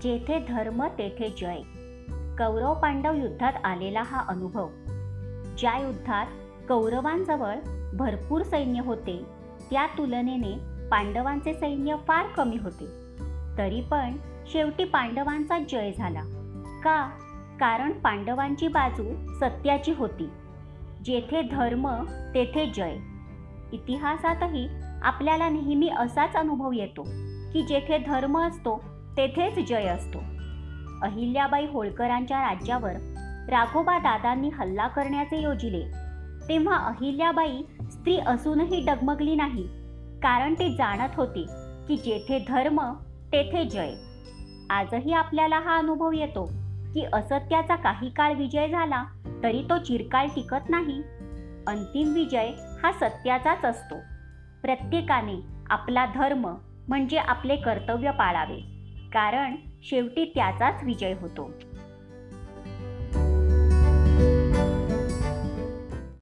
जेथे धर्म तेथे जय. कौरव पांडव युद्धात आलेला हा अनुभव. ज्या युद्धात कौरवांजवळ भरपूर सैन्य होते त्या तुलनेने पांडवांचे सैन्य फार कमी होते. तरी पण शेवटी पांडवांचा जय झाला. का? कारण पांडवांची बाजू सत्याची होती. जेथे धर्म तेथे जय. इतिहासातही आपल्याला नेहमी असाच अनुभव येतो की जेथे धर्म असतो तेथेच जय असतो. अहिल्याबाई होळकरांच्या राज्यावर राघोबा दादांनी हल्ला करण्याचे योजिले. तेव्हा अहिल्याबाई स्त्री असूनही डगमगली नाही. कारण ते जाणत होते की जेथे धर्म तेथे जय. आजही आपल्याला हा अनुभव येतो की असत्याचा काही काळ विजय झाला तरी तो चिरकाळ टिकत नाही. अंतिम विजय हा सत्याचाच असतो. प्रत्येकाने आपला धर्म म्हणजे आपले कर्तव्य पाळावे. कारण शेवटी त्याचाच विजय होतो.